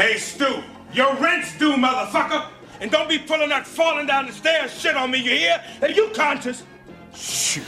Hey, Stu, your rent's due, motherfucker. And don't be pulling that falling down the stairs shit on me, you hear? Are you conscious? Shoot.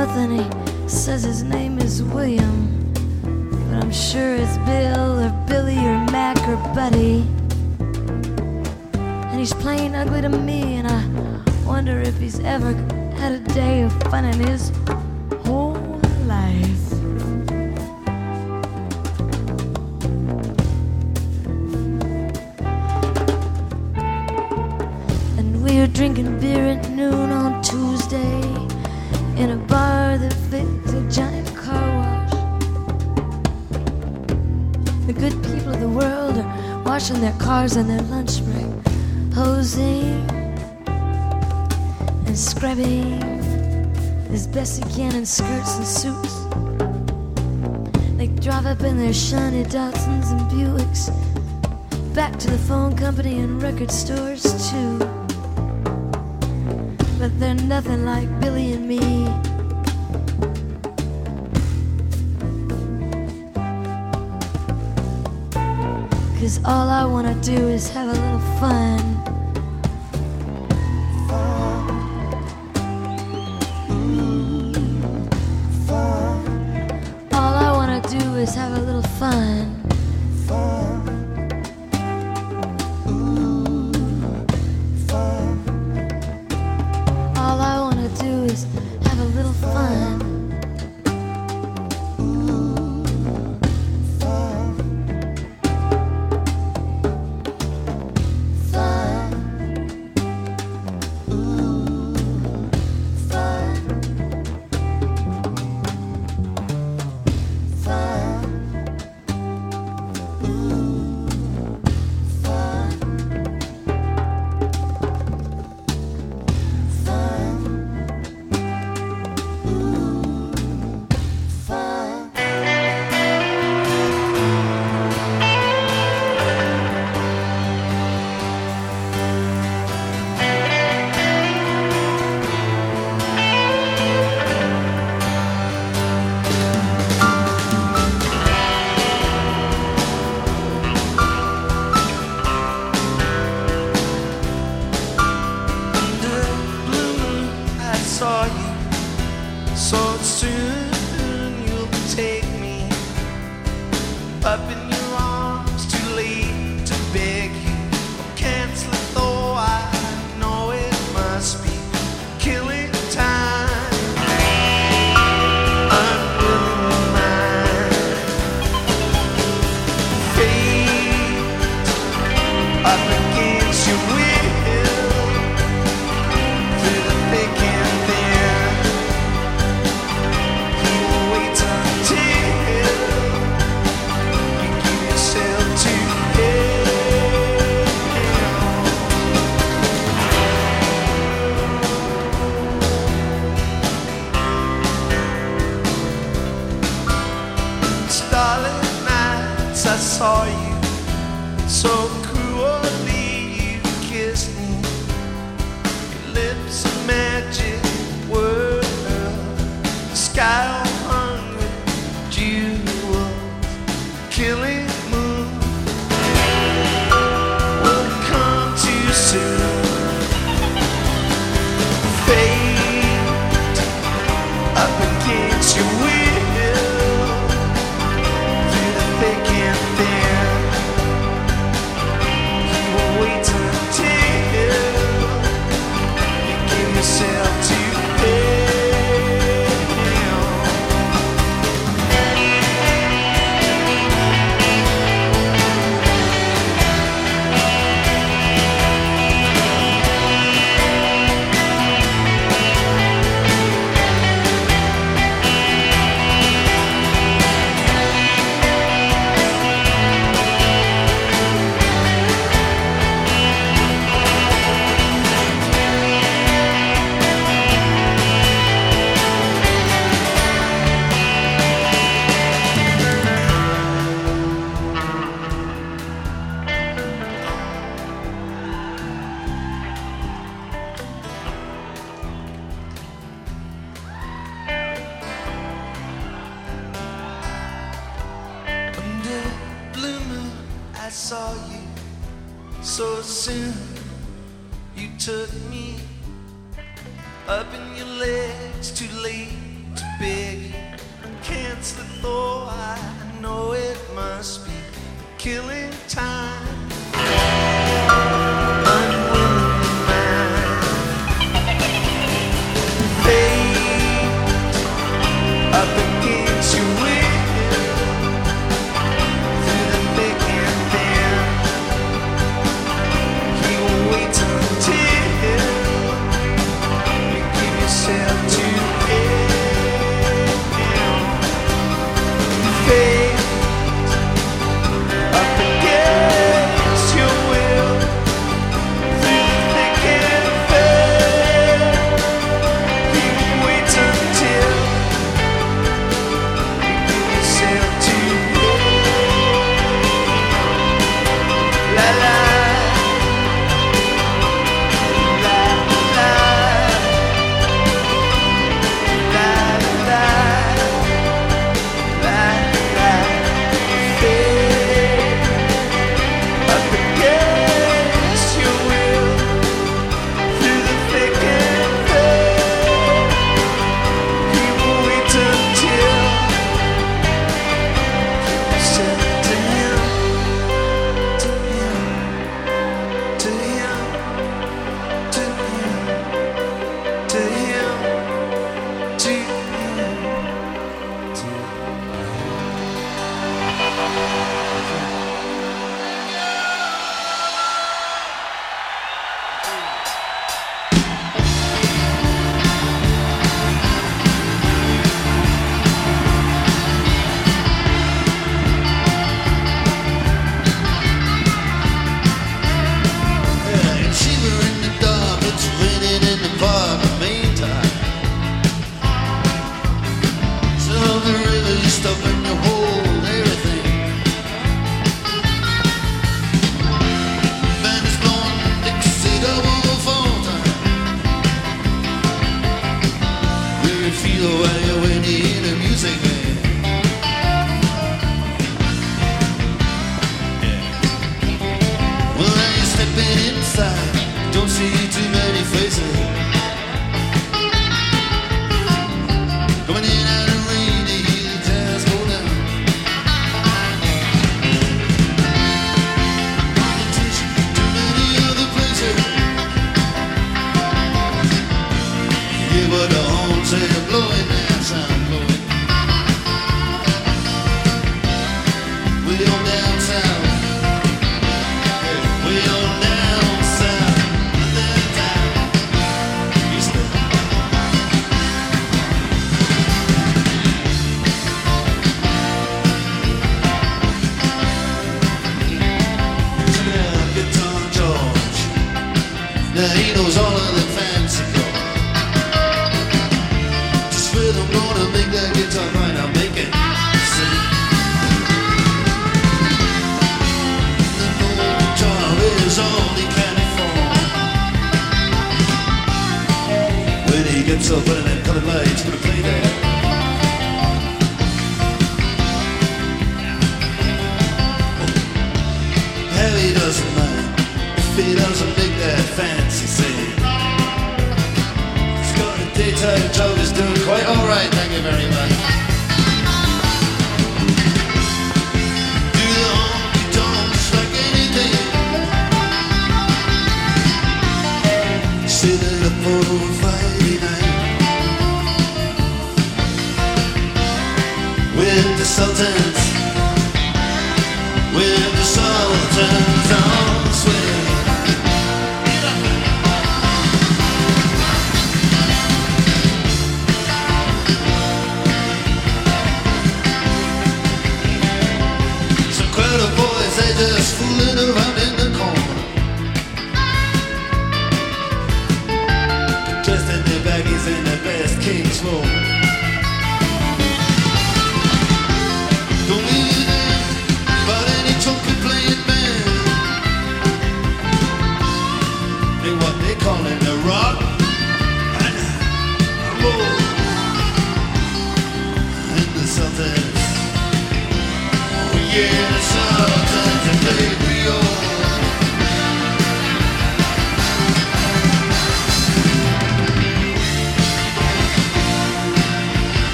He says his name is William, but I'm sure it's Bill or Billy or Mac or Buddy. And he's plain ugly to me, and I wonder if he's ever had a day of fun in his whole life. And we were drinking beer at noon on Tuesday in a bar that fits a giant car wash. The good people of the world are washing their cars on their lunch break, hosing and scrubbing as best they can in skirts and suits. They drive up in their shiny Datsuns and Buicks back to the phone company and record stores too they're nothing like Billy and me. Cause all I wanna do is have a little fun.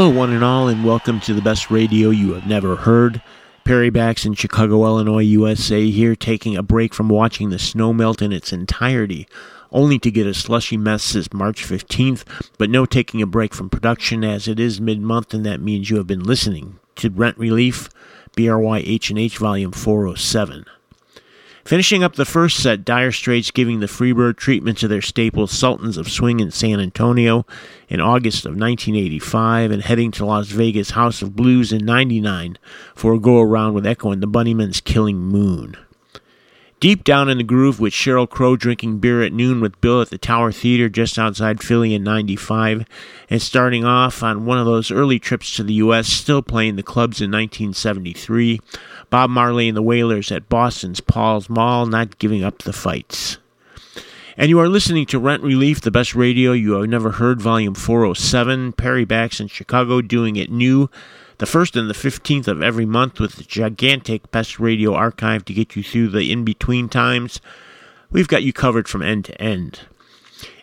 Hello, one and all, and welcome to the best radio you have never heard. Perry Bax in Chicago, Illinois, USA, here taking a break from watching the snow melt in its entirety, only to get a slushy mess since March 15th, but no taking a break from production as it is mid month, and that means you have been listening to Rent Relief, BRY H&H Volume 407. Finishing up the first set, Dire Straits giving the Freebird treatment to their staple Sultans of Swing in San Antonio in August of 1985 and heading to Las Vegas House of Blues in 99 for a go around with Echo and the Bunnymen's Killing Moon. Deep down in the groove with Sheryl Crow drinking beer at noon with Bill at the Tower Theater just outside Philly in 95, and starting off on one of those early trips to the U.S., still playing the clubs in 1973, Bob Marley and the Wailers at Boston's Paul's Mall, not giving up the fights. And you are listening to Rent Relief, the best radio you have never heard, volume 407. Perry Bax in Chicago doing it new the first and the 15th of every month with the gigantic Best Radio archive to get you through the in between times. We've got you covered from end to end.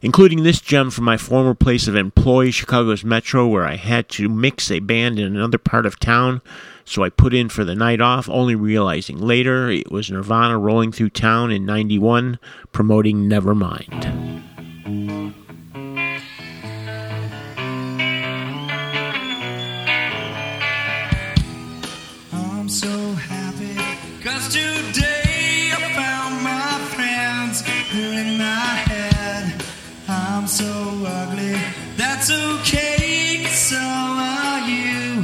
Including this gem from my former place of employ, Chicago's Metro, where I had to mix a band in another part of town, so I put in for the night off, only realizing later it was Nirvana rolling through town in 91 promoting Nevermind. It's okay, so are you.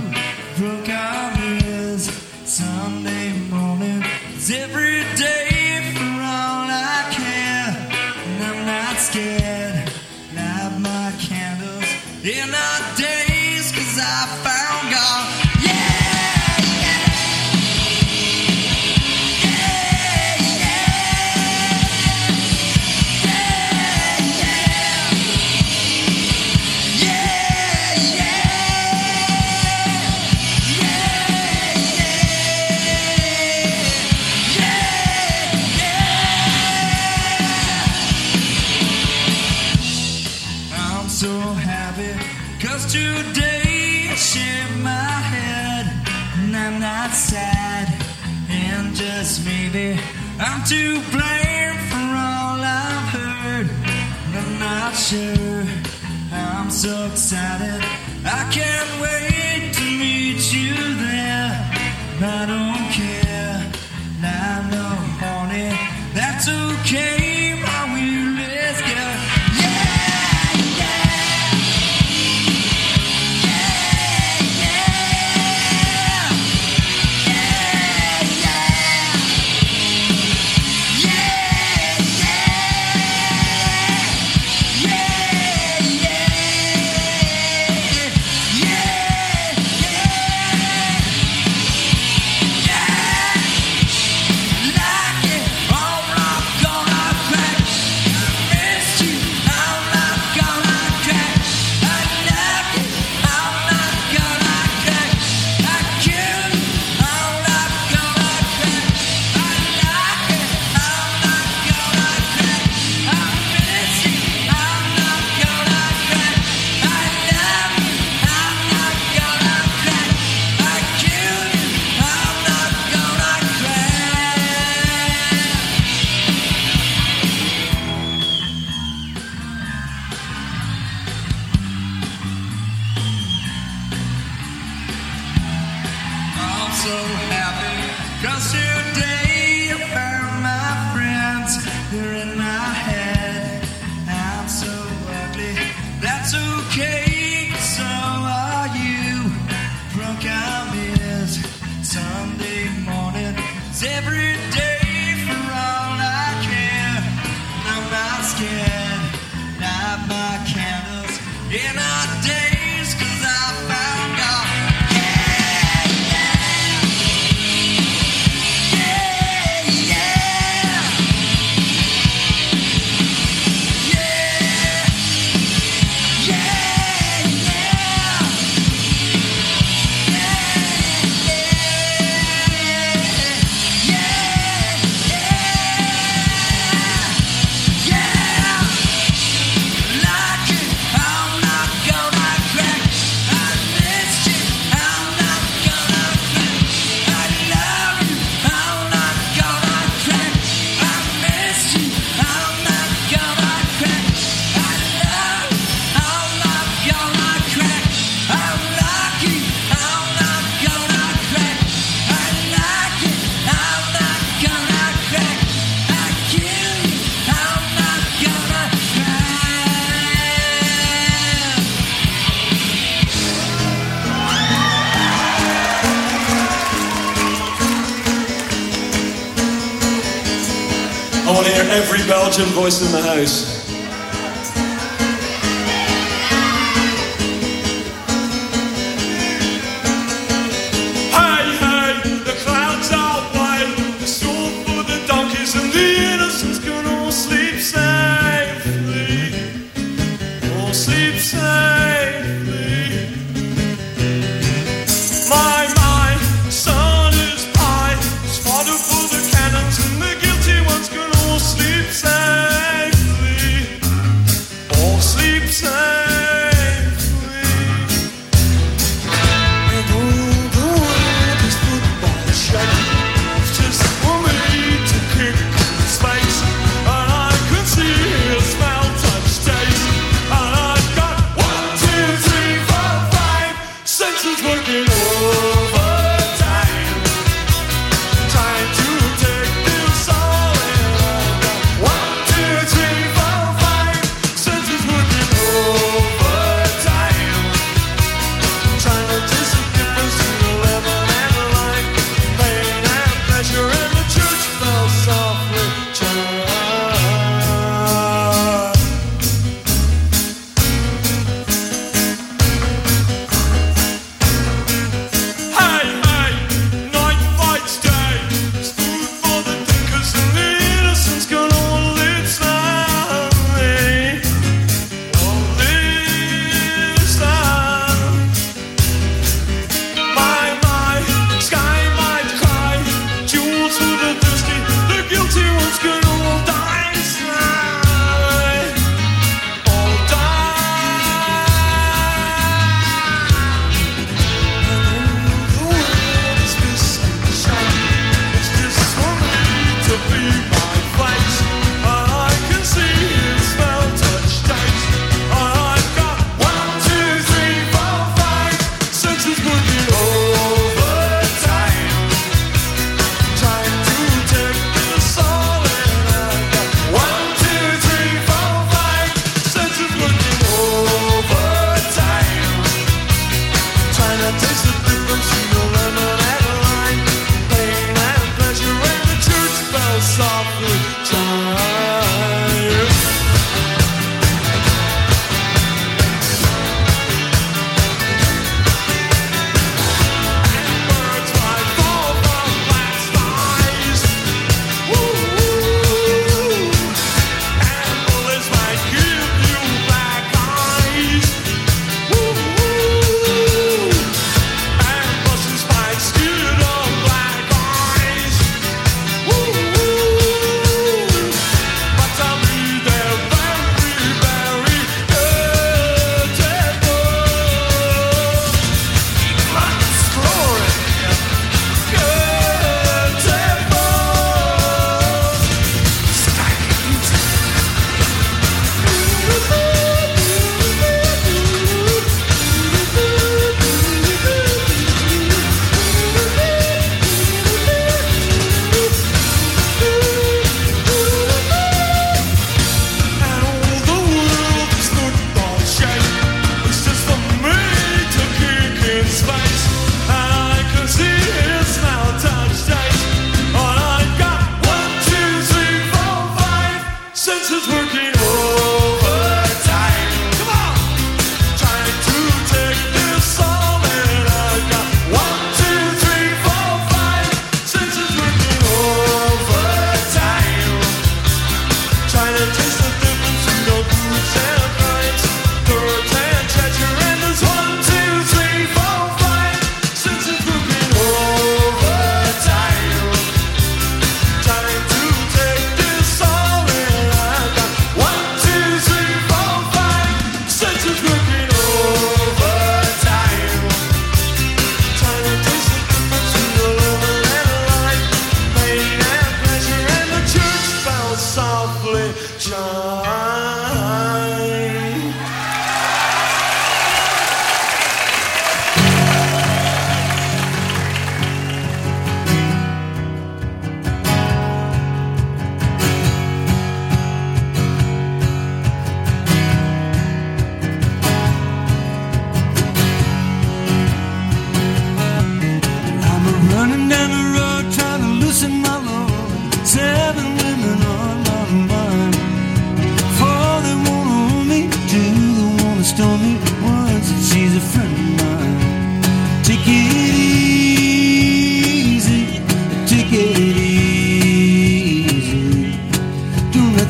Broke our Sunday morning. Every day for all I care. And I'm not scared. Light my candles in our days, cause I found God. To blame for all I've heard. I'm not sure. I'm so excited. I can't wait to meet you there. I don't care. I know, honey, that's okay.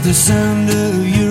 The sound of your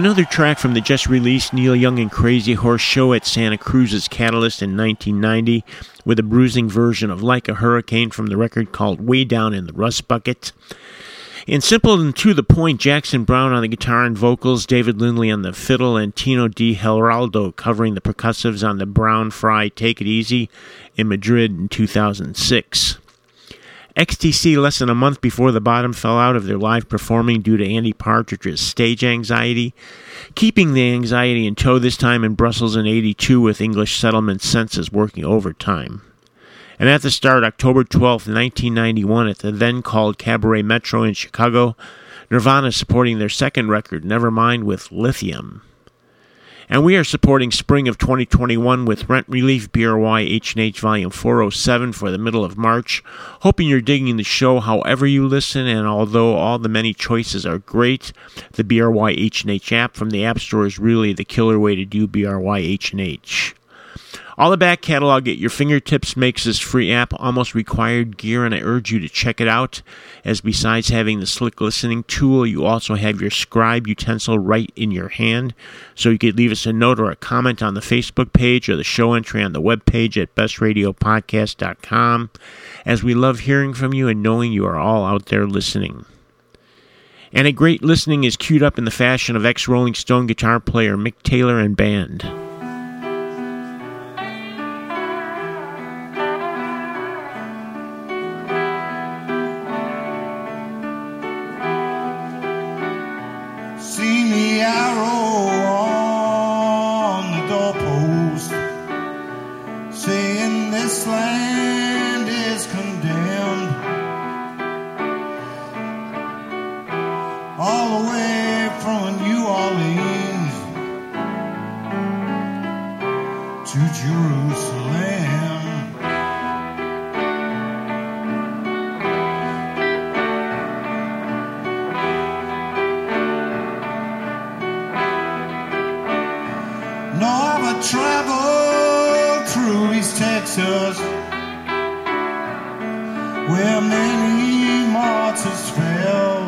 Another track from the just released Neil Young and Crazy Horse show at Santa Cruz's Catalyst in 1990 with a bruising version of Like a Hurricane from the record called Way Down in the Rust Bucket. In simple and to the point, Jackson Browne on the guitar and vocals, David Lindley on the fiddle, and Tino Di Geraldo covering the percussives on the Browne Frey Take It Easy in Madrid in 2006. XTC less than a month before the bottom fell out of their live performing due to Andy Partridge's stage anxiety, keeping the anxiety in tow this time in Brussels in 82 with English settlement Senses Working Overtime. And at the start, October 12, 1991, at the then called Cabaret Metro in Chicago, Nirvana supporting their second record, Nevermind, with Lithium. And we are supporting spring of 2021 with Rent Relief BRY H&H Volume 407 for the middle of March. Hoping you're digging the show however you listen, and although all the many choices are great, the BRY H&H app from the App Store is really the killer way to do BRY H&H. All the back catalog at your fingertips makes this free app almost required gear, and I urge you to check it out. As besides having the slick listening tool, you also have your scribe utensil right in your hand. So you could leave us a note or a comment on the Facebook page or the show entry on the webpage at bestradiopodcast.com, as we love hearing from you and knowing you are all out there listening. And a great listening is queued up in the fashion of ex Rolling Stone guitar player Mick Taylor and band. No, I've traveled through East Texas where many martyrs fell.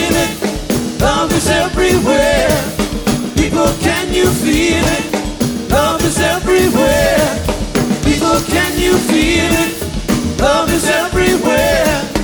feel it? Love is everywhere. People, can you feel it? Love is everywhere. People, can you feel it? Love is everywhere.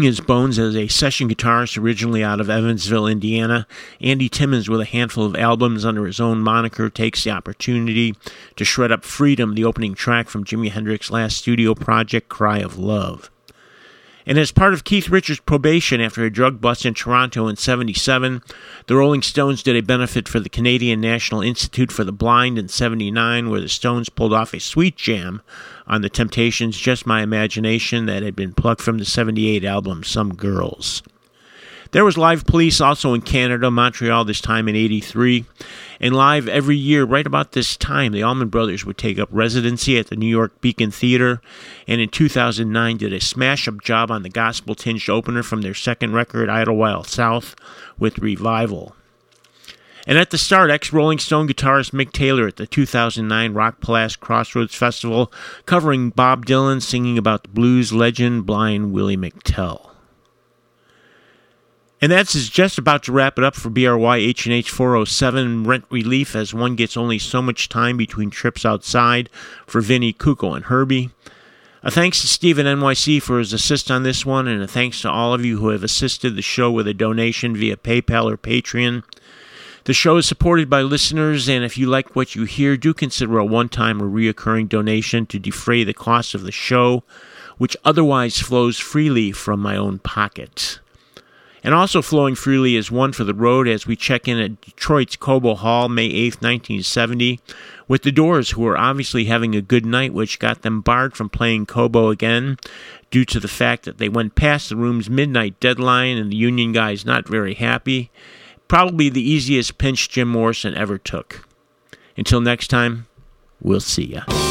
Making his bones as a session guitarist originally out of Evansville, Indiana, Andy Timmons, with a handful of albums under his own moniker, takes the opportunity to shred up Freedom, the opening track from Jimi Hendrix's last studio project, Cry of Love. And as part of Keith Richards' probation after a drug bust in Toronto in 77, the Rolling Stones did a benefit for the Canadian National Institute for the Blind in 79, where the Stones pulled off a sweet jam on The Temptations' Just My Imagination that had been plucked from the 78 album Some Girls. There was live police also in Canada, Montreal, this time in 83. And live every year, right about this time, the Allman Brothers would take up residency at the New York Beacon Theater. And in 2009, did a smash up job on the gospel tinged opener from their second record, Idlewild South, with Revival. And at the start, ex Rolling Stone guitarist Mick Taylor at the 2009 Rockpalast Crossroads Festival, covering Bob Dylan, singing about the blues legend blind Willie McTell. And that's just about to wrap it up for BRY H&H 407 Rent Relief as one gets only so much time between trips outside for Vinny, Kuko, and Herbie. A thanks to Stephen NYC for his assist on this one, and a thanks to all of you who have assisted the show with a donation via PayPal or Patreon. The show is supported by listeners, and if you like what you hear, do consider a one time or reoccurring donation to defray the cost of the show, which otherwise flows freely from my own pocket. And also flowing freely is one for the road as we check in at Detroit's Cobo Hall, May 8th, 1970, with the Doors, who were obviously having a good night, which got them barred from playing Cobo again due to the fact that they went past the room's midnight deadline and the union guys not very happy. Probably the easiest pinch Jim Morrison ever took. Until next time, we'll see ya.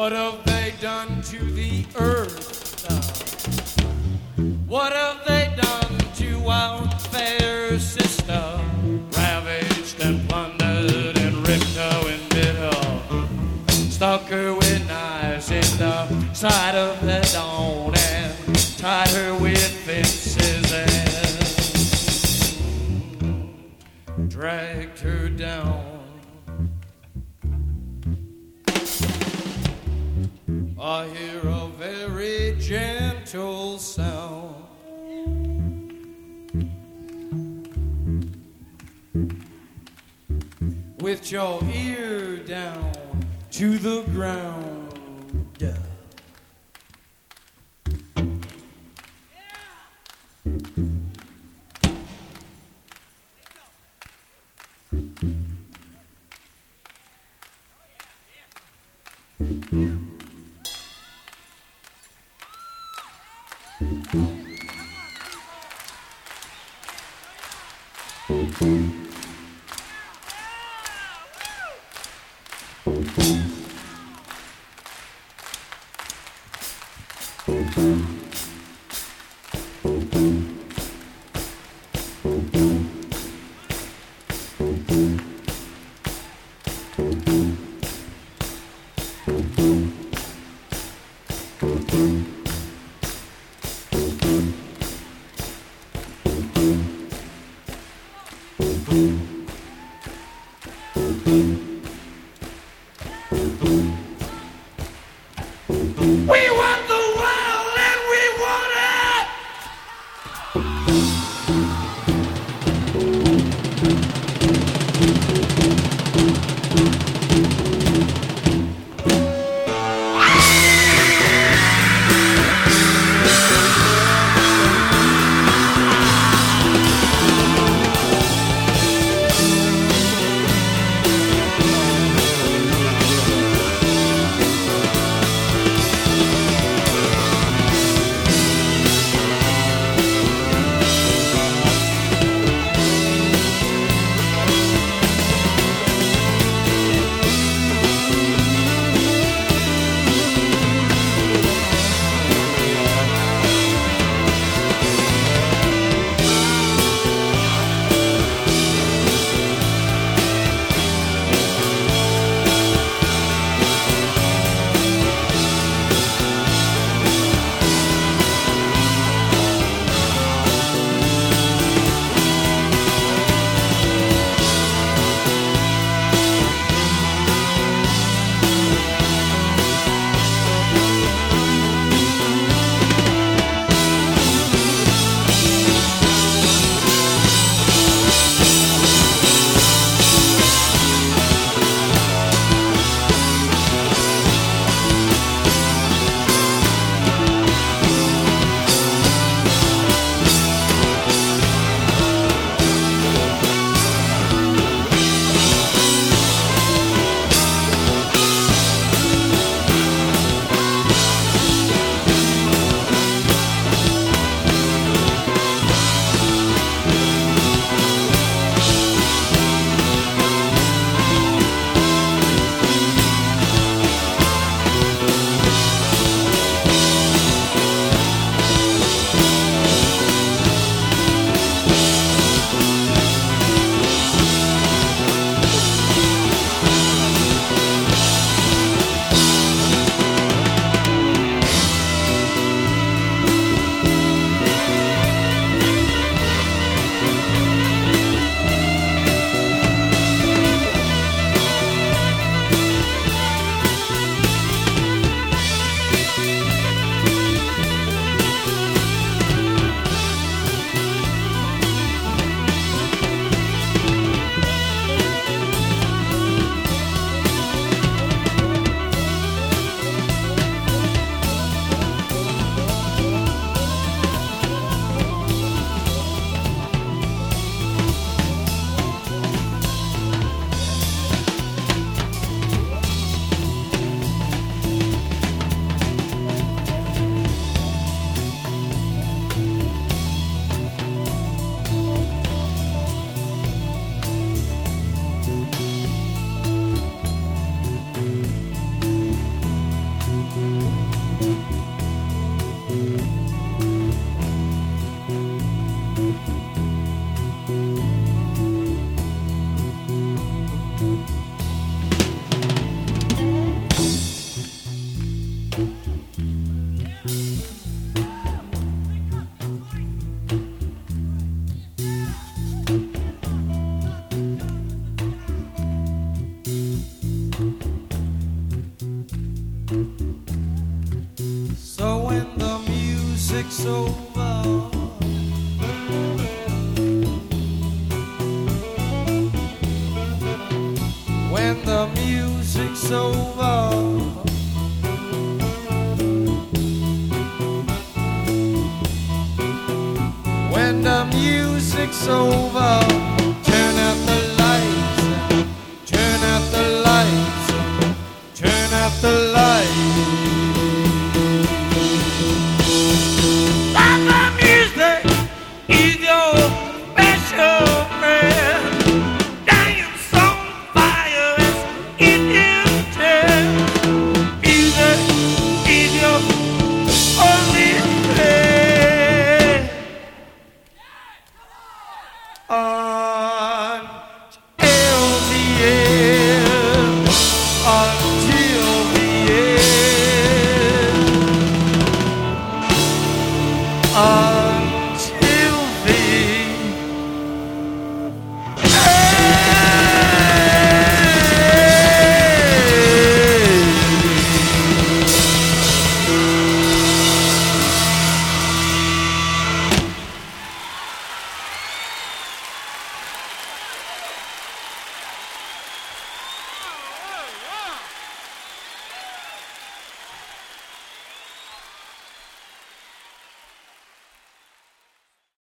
What have they done to the earth? What have your ear down to the ground.